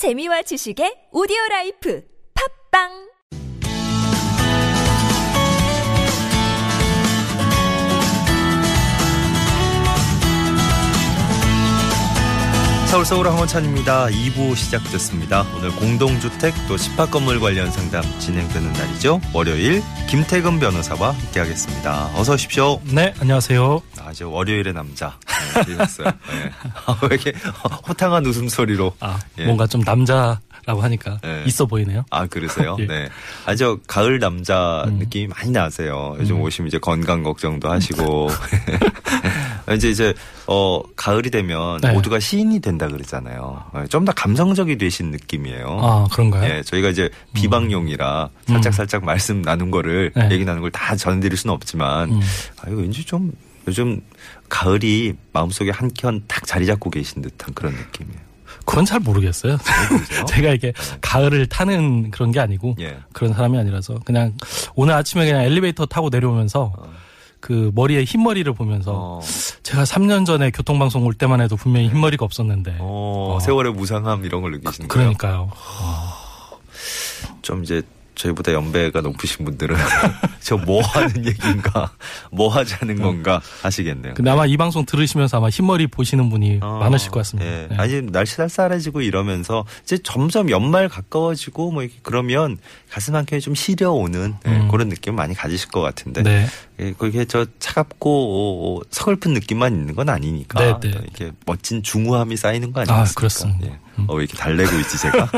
재미와 지식의 오디오 라이프. 팟빵 서울 서울 황원찬입니다. 2부 시작됐습니다. 오늘 공동주택 또 집합건물 관련 상담 진행되는 날이죠. 월요일 김태근 변호사와 함께하겠습니다. 어서 오십시오. 네, 안녕하세요. 아, 저 월요일의 남자 네, 들으셨어요. 네. 아, 왜 이렇게 호탕한 웃음소리로 아, 예. 뭔가 좀 남자 라고 하니까 예. 있어 보이네요. 아 그러세요? 예. 네. 아저 가을 남자 음. 느낌이 많이 나세요. 요즘 음. 오시면 이제 건강 걱정도 하시고 이제 이제 어 가을이 되면 네. 모두가 시인이 된다 그러잖아요. 좀 더 감성적이 되신 느낌이에요. 아, 그런가요? 예, 저희가 이제 비방용이라 살짝 음. 살짝 말씀 나눈 거를 네. 얘기 나눈 걸 다 전해드릴 수는 없지만 음. 아, 이거 왠지 좀 요즘 가을이 마음속에 한켠 딱 자리 잡고 계신 듯한 그런 느낌이에요. 그건 잘 모르겠어요. 제가 이게 가을을 타는 그런 게 아니고 예. 그런 사람이 아니라서 그냥 오늘 아침에 그냥 엘리베이터 타고 내려오면서 그 머리에 흰머리를 보면서 어, 제가 3년 전에 교통방송 올 때만 해도 분명히 흰머리가 없었는데 어, 어. 세월의 무상함 이런 걸 느끼시는 거예요? 그러니까요. 좀 이제 저희보다 연배가 높으신 분들은 저 뭐 하는 얘기인가, 뭐 하자는 건가 하시겠네요. 근데 아마 이 방송 들으시면서 아마 흰머리 보시는 분이 어, 많으실 것 같습니다. 예. 네. 아니 날씨 쌀쌀해지고 이러면서 이제 점점 연말 가까워지고 뭐 이렇게 그러면 가슴 한 켠이 좀 시려오는 예, 음. 그런 느낌 많이 가지실 것 같은데 네. 예, 그게 저 차갑고 어, 서글픈 느낌만 있는 건 아니니까 네, 네. 또 이렇게 멋진 중후함이 쌓이는 거 아니겠습니까? 아, 그렇습니다. 예. 어, 왜 이렇게 달래고 있지 제가?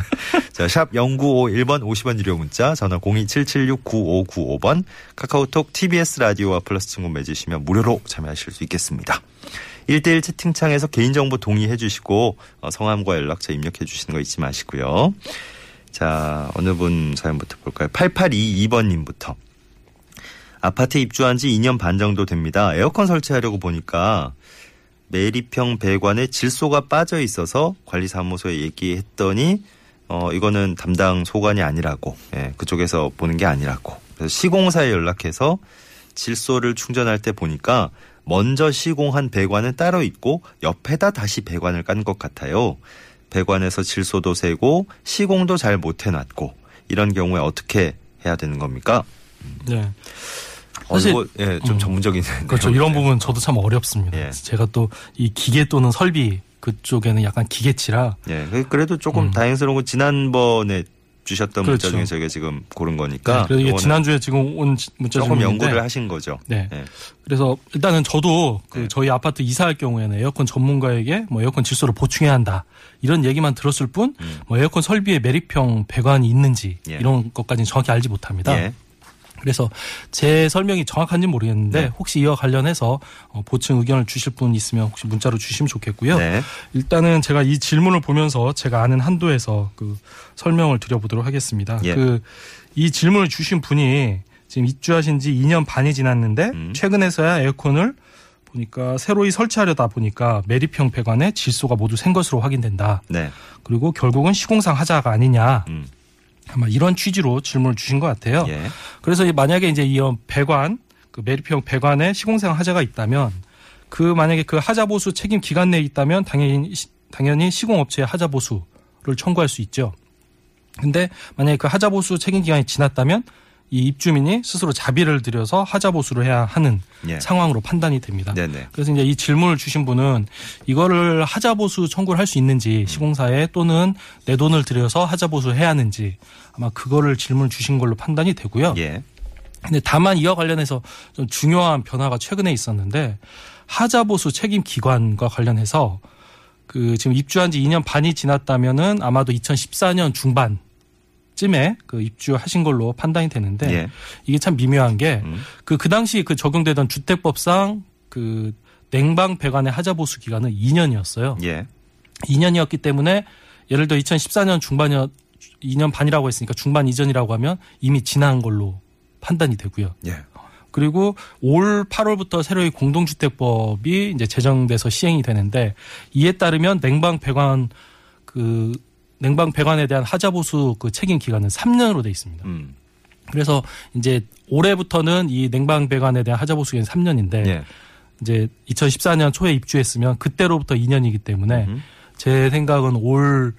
자, 샵 0951번 50원 유료 문자 전화 027769595번 카카오톡 TBS 라디오와 플러스 친구 맺으시면 무료로 참여하실 수 있겠습니다. 1대1 채팅창에서 개인정보 동의해 주시고 어, 성함과 연락처 입력해 주시는 거 잊지 마시고요. 자, 어느 분 사연부터 볼까요? 8822번님부터. 아파트 입주한 지 2년 반 정도 됩니다. 에어컨 설치하려고 보니까 매립형 배관에 질소가 빠져 있어서 관리사무소에 얘기했더니 어 이거는 담당 소관이 아니라고 예, 그쪽에서 보는 게 아니라고 그래서 시공사에 연락해서 질소를 충전할 때 보니까 먼저 시공한 배관은 따로 있고 옆에다 다시 배관을 깐 것 같아요. 배관에서 질소도 새고 시공도 잘 못 해놨고 이런 경우에 어떻게 해야 되는 겁니까? 네. 어, 사실- 이거 예, 좀 음. 전문적인 그렇죠. 이런 부분 저도 참 어렵습니다. 예. 제가 또 이 기계 또는 설비 그쪽에는 약간 기계치라 예, 그- 그래도 조금 음. 다행스러운 건 지난번에 주셨던 문자 그렇죠. 중에 저희가 지금 고른 거니까. 그래서 이게 지난주에 지금 온 지- 문자 조금 질문인데 연구를 하신 거죠. 네. 예. 그래서 일단은 저도 그 네. 저희 아파트 이사할 경우에는 에어컨 전문가에게 뭐 에어컨 질소를 보충해야 한다 이런 얘기만 들었을 뿐 음. 뭐 에어컨 설비에 매립형 배관이 있는지 예. 이런 것까지는 정확히 알지 못합니다. 예. 그래서 제 설명이 정확한지는 모르겠는데 네. 혹시 이와 관련해서 어, 보충 의견을 주실 분 있으면 혹시 문자로 주시면 좋겠고요. 네. 일단은 제가 이 질문을 보면서 제가 아는 한도에서 그 설명을 드려보도록 하겠습니다. 예. 그이 질문을 주신 분이 지금 입주하신 지 2년 반이 지났는데 음. 최근에서야 에어컨을 보니까 새로이 설치하려다 보니까 매립형 배관에 질소가 모두 샌 것으로 확인된다. 네. 그리고 결국은 시공상 하자가 아니냐. 음. 아마 이런 취지로 질문을 주신 것 같아요. 예. 그래서 이 만약에 이제 이 배관 그 매립형 배관에 시공상 하자가 있다면 그 만약에 그 하자 보수 책임 기간 내에 있다면 당연히 시- 당연히 시공업체에 하자 보수를 청구할 수 있죠. 근데 만약에 그 하자 보수 책임 기간이 지났다면 이 입주민이 스스로 자비를 들여서 하자 보수를 해야 하는 예. 상황으로 판단이 됩니다. 네네. 그래서 이제 이 질문을 주신 분은 이거를 하자 보수 청구를 할 수 있는지 시공사에 또는 내 돈을 들여서 하자 보수를 해야 하는지 아마 그거를 질문을 주신 걸로 판단이 되고요. 예. 근데 다만 이와 관련해서 좀 중요한 변화가 최근에 있었는데 하자 보수 책임 기관과 관련해서 그 지금 입주한 지 2년 반이 지났다면은 아마도 2014년 중반 쯤에 그 입주하신 걸로 판단이 되는데 예. 이게 참 미묘한 게 음. 그, 그 당시 그 적용되던 주택법상 그 냉방 배관의 하자 보수 기간은 2년이었어요. 예. 2년이었기 때문에 예를 들어 2014년 중반이었 2년 반이라고 했으니까 중반 이전이라고 하면 이미 지난 걸로 판단이 되고요. 예. 그리고 올 8월부터 새로이 공동주택법이 이제 제정돼서 시행이 되는데 이에 따르면 냉방 배관 그 냉방 배관에 대한 하자 보수 그 책임 기간은 3년으로 돼 있습니다. 음. 그래서 이제 올해부터는 이 냉방 배관에 대한 하자 보수 기간이 3년인데 예. 이제 2014년 초에 입주했으면 그때로부터 2년이기 때문에 음. 제 생각은 올올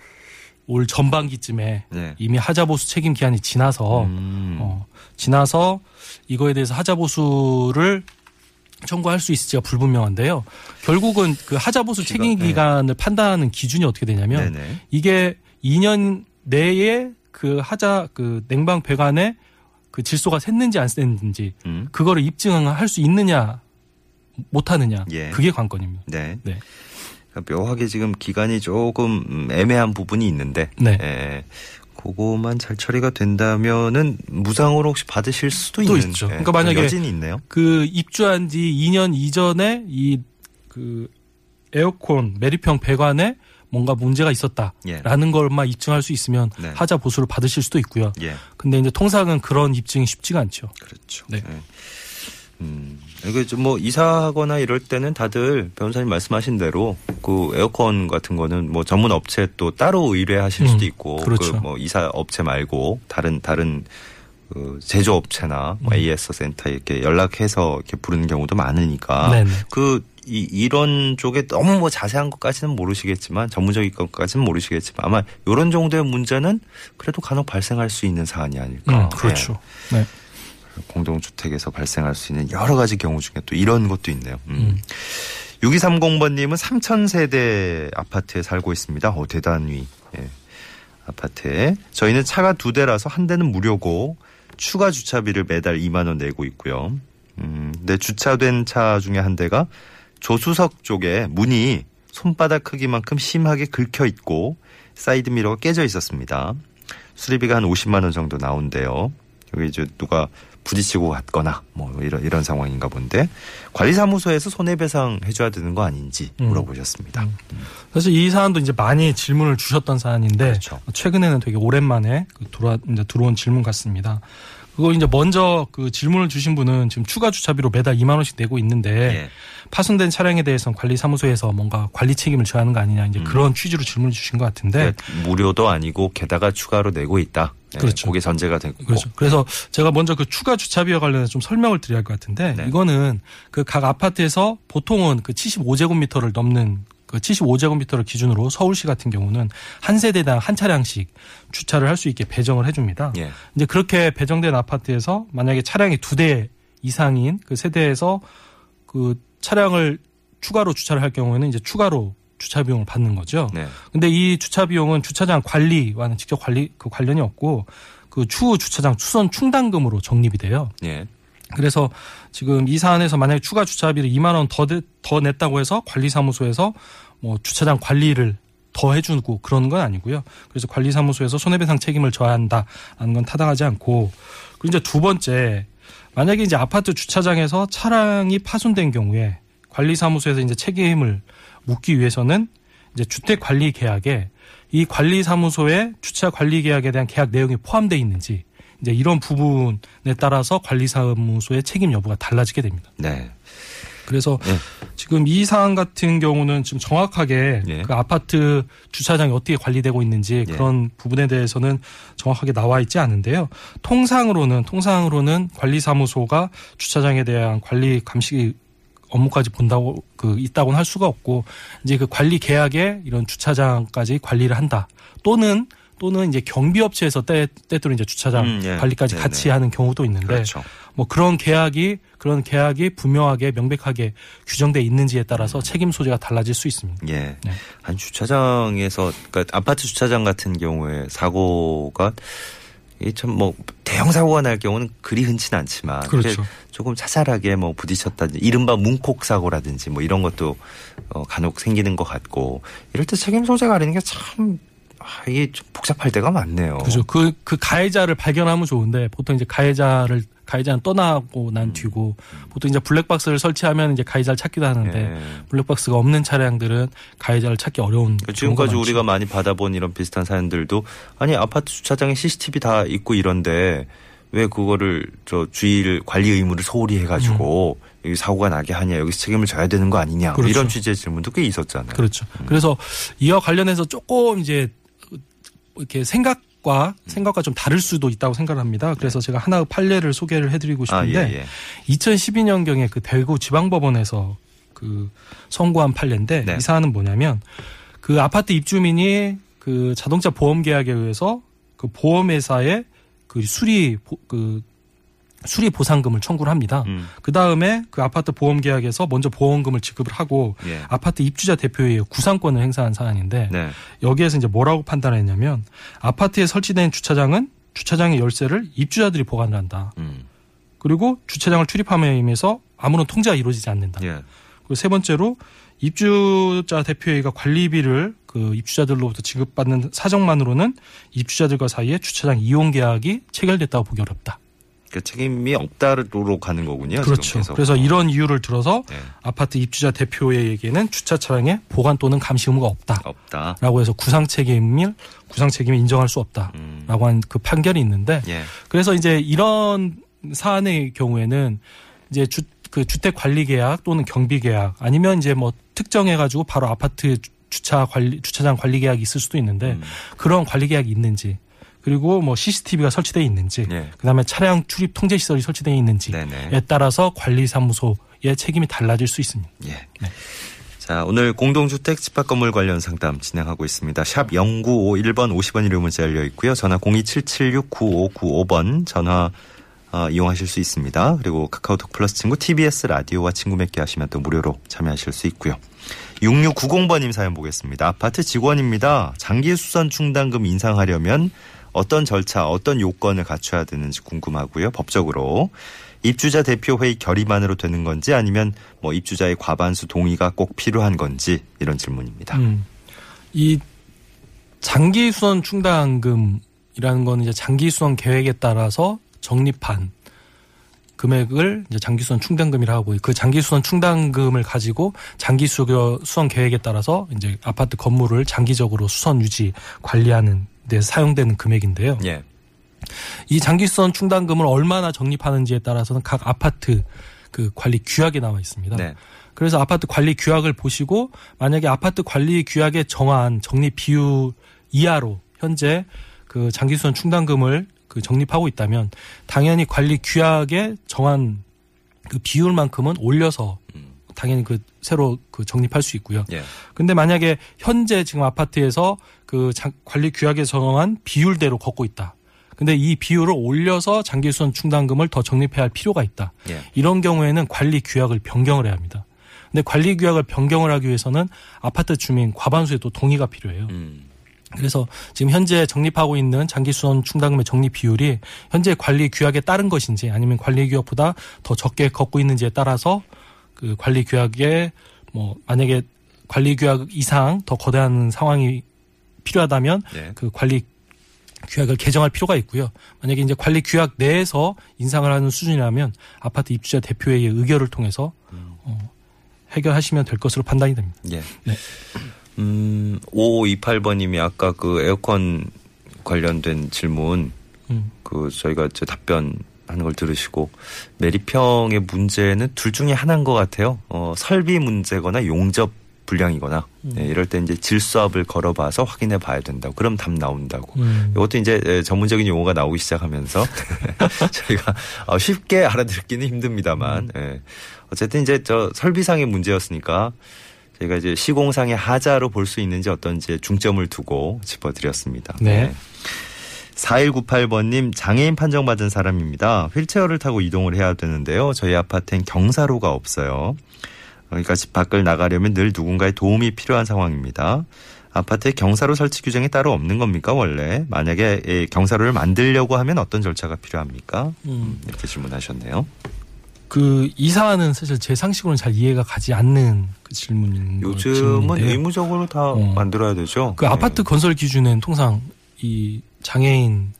전반기쯤에 네. 이미 하자 보수 책임 기한이 지나서 음. 어, 지나서 이거에 대해서 하자 보수를 청구할 수 있을지가 불분명한데요. 결국은 그 하자보수 기간, 책임 네. 기간을 판단하는 기준이 어떻게 되냐면 네네. 이게 2년 내에 그 하자 그 냉방 배관에 그 질소가 샜는지 안 샜는지 음. 그거를 입증할 수 있느냐 못하느냐 예. 그게 관건입니다. 네. 네. 그러니까 묘하게 지금 기간이 조금 음, 애매한 부분이 있는데, 네. 예, 그거만 잘 처리가 된다면은 무상으로 혹시 받으실 수도 또 있는 있죠. 예, 그러니까 만약에 여진이 있네요. 그 입주한 지 2년 이전에 이 그 에어컨 매립형 배관에 뭔가 문제가 있었다라는 예. 걸만 입증할 수 있으면 네. 하자 보수를 받으실 수도 있고요. 예, 근데 이제 통상은 그런 입증이 쉽지가 않죠. 그렇죠. 네. 예. 음, 이게 좀뭐 이사하거나 이럴 때는 다들 변호사님 말씀하신 대로 그 에어컨 같은 거는 뭐 전문 업체 또 따로 의뢰하실 음, 수도 있고 그렇죠. 그뭐 이사 업체 말고 다른 다른 그 제조업체나 뭐 음. AS 센터 이렇게 연락해서 이렇게 부르는 경우도 많으니까 네네. 그 이, 이런 쪽에 너무 뭐 자세한 것까지는 모르시겠지만 전문적인 것까지는 모르시겠지만 아마 이런 정도의 문제는 그래도 간혹 발생할 수 있는 사안이 아닐까. 음, 그렇죠. 네. 예. 공동주택에서 발생할 수 있는 여러 가지 경우 중에 또 이런 것도 있네요. 음. 음. 6230번님은 3천세대 아파트에 살고 있습니다. 어, 대단히. 예. 아파트에. 저희는 차가 두 대라서 한 대는 무료고 추가 주차비를 매달 2만 원 내고 있고요. 음, 근데 주차된 차 중에 한 대가 조수석 쪽에 문이 손바닥 크기만큼 심하게 긁혀 있고 사이드 미러가 깨져 있었습니다. 수리비가 한 50만 원 정도 나온대요. 여기 이제 누가 부딪히고 갔거나 뭐 이런 이런 상황인가 본데 관리사무소에서 손해배상 해줘야 되는 거 아닌지 음. 물어보셨습니다. 사실 이 사안도 이제 많이 질문을 주셨던 사안인데 그렇죠. 최근에는 되게 오랜만에 그 들어와 이제 들어온 질문 같습니다. 그거 이제 먼저 그 질문을 주신 분은 지금 추가 주차비로 매달 2만 원씩 내고 있는데 예. 파손된 차량에 대해서는 관리사무소에서 뭔가 관리 책임을 져야 하는 거 아니냐 이제 음. 그런 취지로 질문을 주신 것 같은데 그러니까 무료도 아니고 게다가 추가로 내고 있다. 네, 그렇죠. 그게 전제가 되고. 그렇죠. 그래서 제가 먼저 그 추가 주차비와 관련해서 좀 설명을 드려야 할 것 같은데 네. 이거는 그 각 아파트에서 보통은 그 75제곱미터를 넘는 그 75제곱미터를 기준으로 서울시 같은 경우는 한 세대당 한 차량씩 주차를 할 수 있게 배정을 해줍니다. 예. 이제 그렇게 배정된 아파트에서 만약에 차량이 두 대 이상인 그 세대에서 그 차량을 추가로 주차를 할 경우에는 이제 추가로 주차 비용을 받는 거죠. 네. 근데 이 주차 비용은 주차장 관리와는 직접 관리 그 관련이 없고 그 추후 주차장 추선 충당금으로 적립이 돼요. 예. 그래서 지금 이 사안에서 만약에 추가 주차비를 2만 원더 더 냈다고 해서 관리사무소에서 뭐 주차장 관리를 더 해주고 그러는 건 아니고요. 그래서 관리사무소에서 손해배상 책임을 져야 한다라는 건 타당하지 않고 그리고 이제 두 번째 만약에 이제 아파트 주차장에서 차량이 파손된 경우에 관리사무소에서 이제 책임을 묻기 위해서는 이제 주택 관리 계약에 이 관리사무소의 주차 관리 계약에 대한 계약 내용이 포함되어 있는지 이제 이런 부분에 따라서 관리사무소의 책임 여부가 달라지게 됩니다. 네. 그래서 예. 지금 이 사안 같은 경우는 지금 정확하게 예. 그 아파트 주차장이 어떻게 관리되고 있는지 예. 그런 부분에 대해서는 정확하게 나와 있지 않은데요. 통상으로는 통상으로는 관리사무소가 주차장에 대한 관리 감시 업무까지 본다고 그 있다고는 할 수가 없고 이제 그 관리 계약에 이런 주차장까지 관리를 한다. 또는 또는 이제 경비업체에서 때 때때로 이제 주차장 음, 예. 관리까지 네네. 같이 하는 경우도 있는데 그렇죠. 뭐 그런 계약이 그런 계약이 분명하게 명백하게 규정돼 있는지에 따라서 책임 소재가 달라질 수 있습니다. 예. 네. 한 주차장에서 그러니까 아파트 주차장 같은 경우에 사고가 이게 참뭐 대형 사고가 날 경우는 그리 흔치는 않지만 그렇죠. 조금 자잘하게 뭐 부딪혔다든지 이른바 문콕 사고라든지 뭐 이런 것도 어 간혹 생기는 것 같고 이럴 때 책임 소재가 아니는 게 참 아, 이게 좀 복잡할 때가 많네요. 그죠. 그, 그 가해자를 발견하면 좋은데 보통 이제 가해자를 가해자는 떠나고 난 음. 뒤고 보통 이제 블랙박스를 설치하면 이제 가해자를 찾기도 하는데 예. 블랙박스가 없는 차량들은 가해자를 찾기 어려운 그 지금까지 많죠. 우리가 많이 받아본 이런 비슷한 사연들도 아니 아파트 주차장에 CCTV 다 있고 이런데 왜 그거를 저 주의를 관리 의무를 소홀히 해가지고 여기 사고가 나게 하냐 여기서 책임을 져야 되는 거 아니냐 뭐 음. 그렇죠. 이런 취지의 질문도 꽤 있었잖아요. 그렇죠. 그래서 이와 관련해서 조금 이제 이렇게 생각과 음. 생각과 좀 다를 수도 있다고 생각을 합니다. 그래서 제가 하나 판례를 소개를 해드리고 네. 아, 싶은데 예, 예. 2012년경에 그 대구 지방법원에서 그 선고한 판례인데 네. 이 사안은 뭐냐면 그 아파트 입주민이 그 자동차 보험 계약에 의해서 그 보험회사에 그 수리 보- 그 수리 보상금을 청구를 합니다. 음. 그 다음에 그 아파트 보험 계약에서 먼저 보험금을 지급을 하고 예. 아파트 입주자 대표의 구상권을 행사한 사안인데 네. 여기에서 이제 뭐라고 판단했냐면 아파트에 설치된 주차장은 주차장의 열쇠를 입주자들이 보관을 한다. 음. 그리고 주차장을 출입함에서 아무런 통제가 이루어지지 않는다. 예. 그리고 세 번째로 입주자 대표회의가 관리비를 그 입주자들로부터 지급받는 사정만으로는 입주자들과 사이에 주차장 이용 계약이 체결됐다고 보기 어렵다. 그 책임이 없다로 가는 거군요. 그렇죠. 그래서 이런 이유를 들어서 네. 아파트 입주자 대표회에게는 주차 차량에 보관 또는 감시 의무가 없다. 없다. 라고 해서 구상 책임을 구상 책임을 인정할 수 없다라고 음. 한그 판결이 있는데 예. 그래서 이제 이런 사안의 경우에는 이제 주, 그 주택 관리 계약 또는 경비 계약 아니면 이제 뭐 특정해 가지고 바로 아파트 주- 주차 관리 주차장 관리 계약이 있을 수도 있는데 음. 그런 관리 계약이 있는지 그리고 뭐 CCTV가 설치되어 있는지 예. 그다음에 차량 출입 통제 시설이 설치되어 있는지에 네네. 따라서 관리사무소의 책임이 달라질 수 있습니다. 예. 네. 자, 오늘 공동주택 집합 건물 관련 상담 진행하고 있습니다. 샵 0951번 50원 유료 문자 열려 있고요. 전화 027769595번 전화 어, 이용하실 수 있습니다. 그리고 카카오톡 플러스 친구 TBS 라디오와 친구 맺기 하시면 또 무료로 참여하실 수 있고요. 6690번님 사연 보겠습니다. 아파트 직원입니다. 장기 수선 충당금 인상하려면 어떤 절차, 어떤 요건을 갖춰야 되는지 궁금하고요. 법적으로 입주자 대표 회의 결의만으로 되는 건지 아니면 뭐 입주자의 과반수 동의가 꼭 필요한 건지 이런 질문입니다. 음. 이 장기 수선 충당금이라는 거는 이제 장기 수선 계획에 따라서 적립한 금액을 이제 장기 수선 충당금이라 하고 그 장기 수선 충당금을 가지고 장기 수- 수선 계획에 따라서 이제 아파트 건물을 장기적으로 수선 유지 관리하는 데 사용되는 금액인데요. 예. 이 장기 수선 충당금을 얼마나 적립하는지에 따라서는 각 아파트 그 관리 규약에 나와 있습니다. 네. 그래서 아파트 관리 규약을 보시고 만약에 아파트 관리 규약에 정한 적립 비율 이하로 현재 그 장기수선 충당금을 그 적립하고 있다면 당연히 관리 규약에 정한 그 비율만큼은 올려서 당연히 그 새로 그 적립할 수 있고요. 예. 근데 만약에 현재 지금 아파트에서 그 장- 관리 규약에 정한 비율대로 걷고 있다. 근데 이 비율을 올려서 장기수선 충당금을 더 적립해야 할 필요가 있다. 예. 이런 경우에는 관리 규약을 변경을 해야 합니다. 근데 관리 규약을 변경을 하기 위해서는 아파트 주민 과반수의 또 동의가 필요해요. 음. 그래서 지금 현재 적립하고 있는 장기수선 충당금의 적립 비율이 현재 관리 규약에 따른 것인지 아니면 관리 규약보다 더 적게 걷고 있는지에 따라서 그 관리 규약에 뭐 만약에 관리 규약 이상 더 거대한 상황이 필요하다면 예. 그 관리 규약을 개정할 필요가 있고요. 만약에 이제 관리 규약 내에서 인상을 하는 수준이라면 아파트 입주자 대표회의 의결을 통해서 어, 해결하시면 될 것으로 판단이 됩니다. 예. 네. 음, 5528번님이 아까 그 에어컨 관련된 질문 음. 그 저희가 저 답변 하는 걸 들으시고 매립형의 문제는 둘 중에 하나인 것 같아요. 어, 설비 문제거나 용접 불량이거나 음. 네, 이럴 때 이제 질수압을 걸어봐서 확인해 봐야 된다고. 그럼 답 나온다고. 음. 이것도 이제 에, 전문적인 용어가 나오기 시작하면서 저희가 어, 쉽게 알아듣기는 힘듭니다만 예. 어쨌든 이제 저 설비상의 문제였으니까 저희가 이제 시공상의 하자로 볼 수 있는지 어떤지 중점을 두고 짚어드렸습니다. 네. 4198번님 장애인 판정받은 사람입니다. 휠체어를 타고 이동을 해야 되는데요. 저희 아파트엔 경사로가 없어요. 그러니까 집 밖을 나가려면 늘 누군가의 도움이 필요한 상황입니다. 아파트에 경사로 설치 규정이 따로 없는 겁니까 원래? 만약에 이 경사로를 만들려고 하면 어떤 절차가 필요합니까? 음. 이렇게 질문하셨네요. 그 이사는 사실 제 상식으로는 잘 이해가 가지 않는 그 질문인 요즘은 질문인데요. 의무적으로 다 어. 만들어야 되죠. 그 네. 아파트 건설 기준엔 통상 이 장애인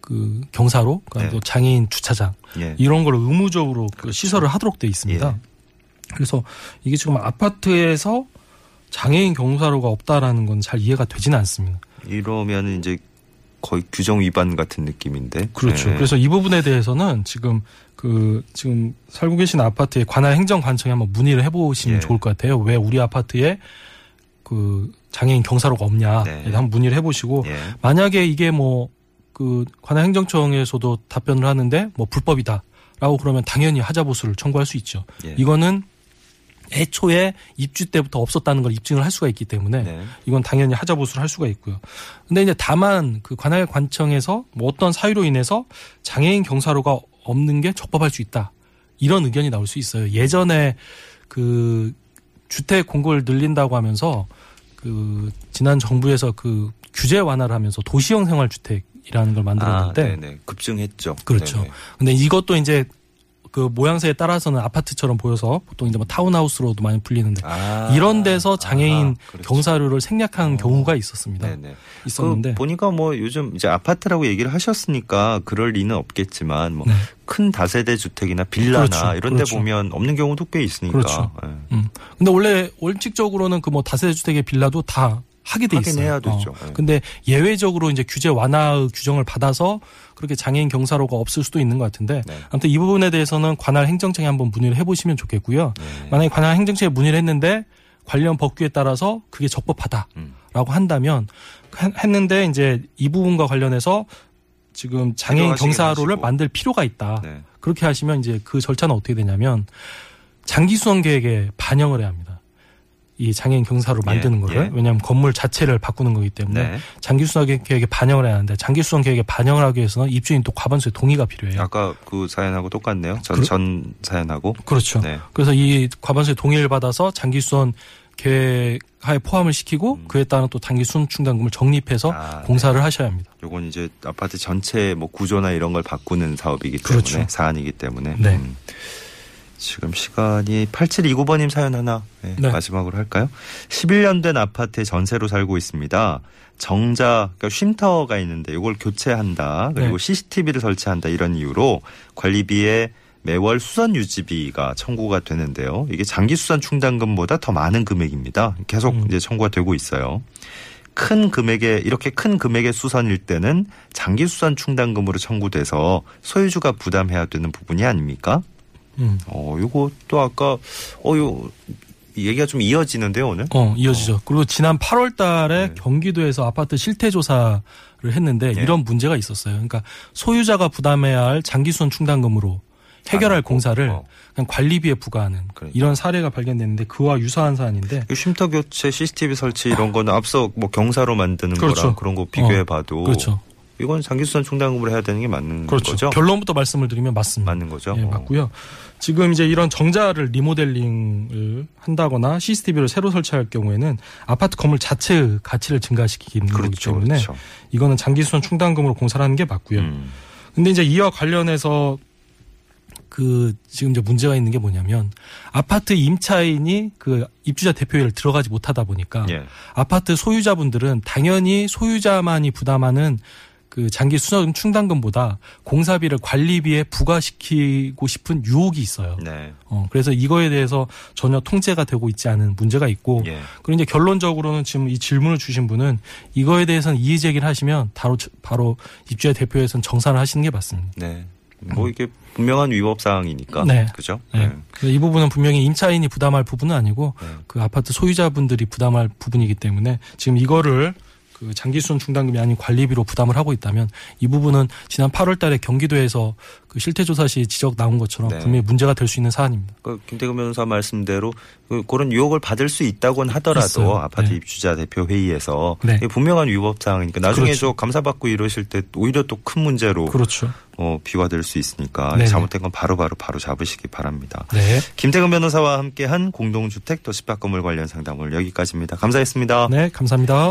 그 경사로 그러니까 네. 또 장애인 주차장 예. 이런 걸 의무적으로 그 시설을 하도록 돼 있습니다. 예. 그래서 이게 지금 아파트에서 장애인 경사로가 없다라는 건 잘 이해가 되지는 않습니다. 이러면 이제 거의 규정 위반 같은 느낌인데. 그렇죠. 네. 그래서 이 부분에 대해서는 지금 그 지금 살고 계신 아파트에 관할 행정관청에 한번 문의를 해보시면 예. 좋을 것 같아요. 왜 우리 아파트에 그 장애인 경사로가 없냐 네. 한번 문의를 해보시고 예. 만약에 이게 뭐 그 관할 행정청에서도 답변을 하는데 뭐 불법이다라고 그러면 당연히 하자보수를 청구할 수 있죠. 예. 이거는 애초에 입주 때부터 없었다는 걸 입증을 할 수가 있기 때문에 네. 이건 당연히 하자 보수를 할 수가 있고요. 근데 이제 다만 그 관할 관청에서 뭐 어떤 사유로 인해서 장애인 경사로가 없는 게 적법할 수 있다. 이런 의견이 나올 수 있어요. 예전에 그 주택 공고를 늘린다고 하면서 그 지난 정부에서 그 규제 완화를 하면서 도시형 생활 주택이라는 걸 만들었는데 아. 급증했죠. 그렇죠. 네네. 근데 이것도 이제 그 모양새에 따라서는 아파트처럼 보여서 보통 이제 뭐 타운하우스로도 많이 불리는데 아, 이런 데서 장애인 아, 그렇죠. 경사료를 생략한 어. 경우가 있었습니다. 네네. 있었는데 그 보니까 뭐 요즘 이제 아파트라고 얘기를 하셨으니까 그럴 리는 없겠지만 뭐 네. 큰 다세대 주택이나 빌라나 그렇죠. 이런 데 그렇죠. 보면 없는 경우도 꽤 있으니까 그렇죠. 예. 음. 근데 원래 원칙적으로는 그 뭐 다세대 주택의 빌라도 다 하게 돼 있어요. 해야 되죠. 어. 예. 근데 예외적으로 이제 규제 완화의 규정을 받아서 그렇게 장애인 경사로가 없을 수도 있는 것 같은데 네. 아무튼 이 부분에 대해서는 관할 행정청에 한번 문의를 해보시면 좋겠고요. 네. 만약에 관할 행정청에 문의를 했는데 관련 법규에 따라서 그게 적법하다라고 음. 한다면 한- 했는데 이제 이 부분과 관련해서 지금 장애인 경사로를 하시고. 만들 필요가 있다. 네. 그렇게 하시면 이제 그 절차는 어떻게 되냐면 장기 수선 계획에 반영을 해야 합니다. 이 장애인 경사로 만드는 예, 거를 예. 왜냐하면 건물 자체를 바꾸는 거기 때문에 네. 장기 수선 계획에 반영을 해야 하는데 장기 수선 계획에 반영을 하기 위해서는 입주인 또 과반수의 동의가 필요해요. 아까 그 사연하고 똑같네요. 전, 그- 전 사연하고. 그렇죠. 네. 그래서 이 과반수의 동의를 받아서 장기 수선 계획하에 포함을 시키고 음. 그에 따른 또 단기 수선 충당금을 적립해서 아, 공사를 하셔야 합니다. 요건 이제 아파트 전체 뭐 구조나 이런 걸 바꾸는 사업이기 때문에 그렇죠. 사안이기 때문에 네. 음. 지금 시간이 8729번님 사연 하나 네, 네. 마지막으로 할까요? 11년 된 아파트에 전세로 살고 있습니다. 정자 그러니까 쉼터가 있는데 이걸 교체한다 그리고 네. CCTV를 설치한다 이런 이유로 관리비에 매월 수선 유지비가 청구가 되는데요. 이게 장기 수선 충당금보다 더 많은 금액입니다. 계속 음. 이제 청구가 되고 있어요. 큰 금액의 이렇게 큰 금액의 수선일 때는 장기 수선 충당금으로 청구돼서 소유주가 부담해야 되는 부분이 아닙니까? 음. 어, 요것도 아까 어 요 얘기가 좀 이어지는데요, 오늘. 어, 이어지죠. 그리고 지난 8월 달에 네. 경기도에서 아파트 실태 조사를 했는데 네. 이런 문제가 있었어요. 그러니까 소유자가 부담해야 할 장기수선 충당금으로 해결할 안 하고, 공사를 어. 그냥 관리비에 부과하는 그러니까. 이런 사례가 발견됐는데 그와 유사한 사안인데 이 쉼터 교체, CCTV 설치 이런 거는 앞서 뭐 경사로 만드는 그렇죠. 거랑 그런 거 비교해 봐도 그렇죠. 이건 장기 수선 충당금으로 해야 되는 게 맞는 그렇죠. 거죠? 결론부터 말씀을 드리면 맞습니다. 맞는 거죠? 예, 어. 맞고요. 지금 이제 이런 정자를 리모델링을 한다거나 CCTV를 새로 설치할 경우에는 아파트 건물 자체의 가치를 증가시키는 거기 그렇죠. 때문에 그렇죠. 이거는 장기수선 충당금으로 공사를 하는 게 맞고요. 음. 근데 이제 이와 관련해서 그 지금 이제 문제가 있는 게 뭐냐면 아파트 임차인이 그 입주자 대표회를 들어가지 못하다 보니까 예. 아파트 소유자분들은 당연히 소유자만이 부담하는 그 장기 수선 충당금보다 공사비를 관리비에 부과시키고 싶은 유혹이 있어요. 네. 어, 그래서 이거에 대해서 전혀 통제가 되고 있지 않은 문제가 있고 예. 그리고 이제 결론적으로는 지금 이 질문을 주신 분은 이거에 대해서는 이의 제기를 하시면 바로 바로 입주자 대표에서는 정산을 하시는 게 맞습니다. 네. 뭐 이게 분명한 위법 사항이니까. 네. 그죠? 네. 그래서 이 부분은 분명히 임차인이 부담할 부분은 아니고 네. 그 아파트 소유자분들이 부담할 부분이기 때문에 지금 이거를 그 장기 수선 충당금이 아닌 관리비로 부담을 하고 있다면 이 부분은 지난 8월 달에 경기도에서 그 실태조사 시 지적 나온 것처럼 네. 분명히 문제가 될 수 있는 사안입니다. 그 김태근 변호사 말씀대로 그 그런 유혹을 받을 수 있다고는 하더라도 있어요. 아파트 네. 입주자 대표 회의에서 네. 분명한 위법 사항이니까 나중에 그렇죠. 저 감사받고 이러실 때 오히려 또 큰 문제로 그렇죠. 어, 비화될 수 있으니까 네네. 잘못된 건 바로바로 바로 잡으시기 바랍니다. 네. 김태근 변호사와 함께한 공동주택 도시박 건물 관련 상담 오늘 여기까지입니다. 감사했습니다. 네, 감사합니다.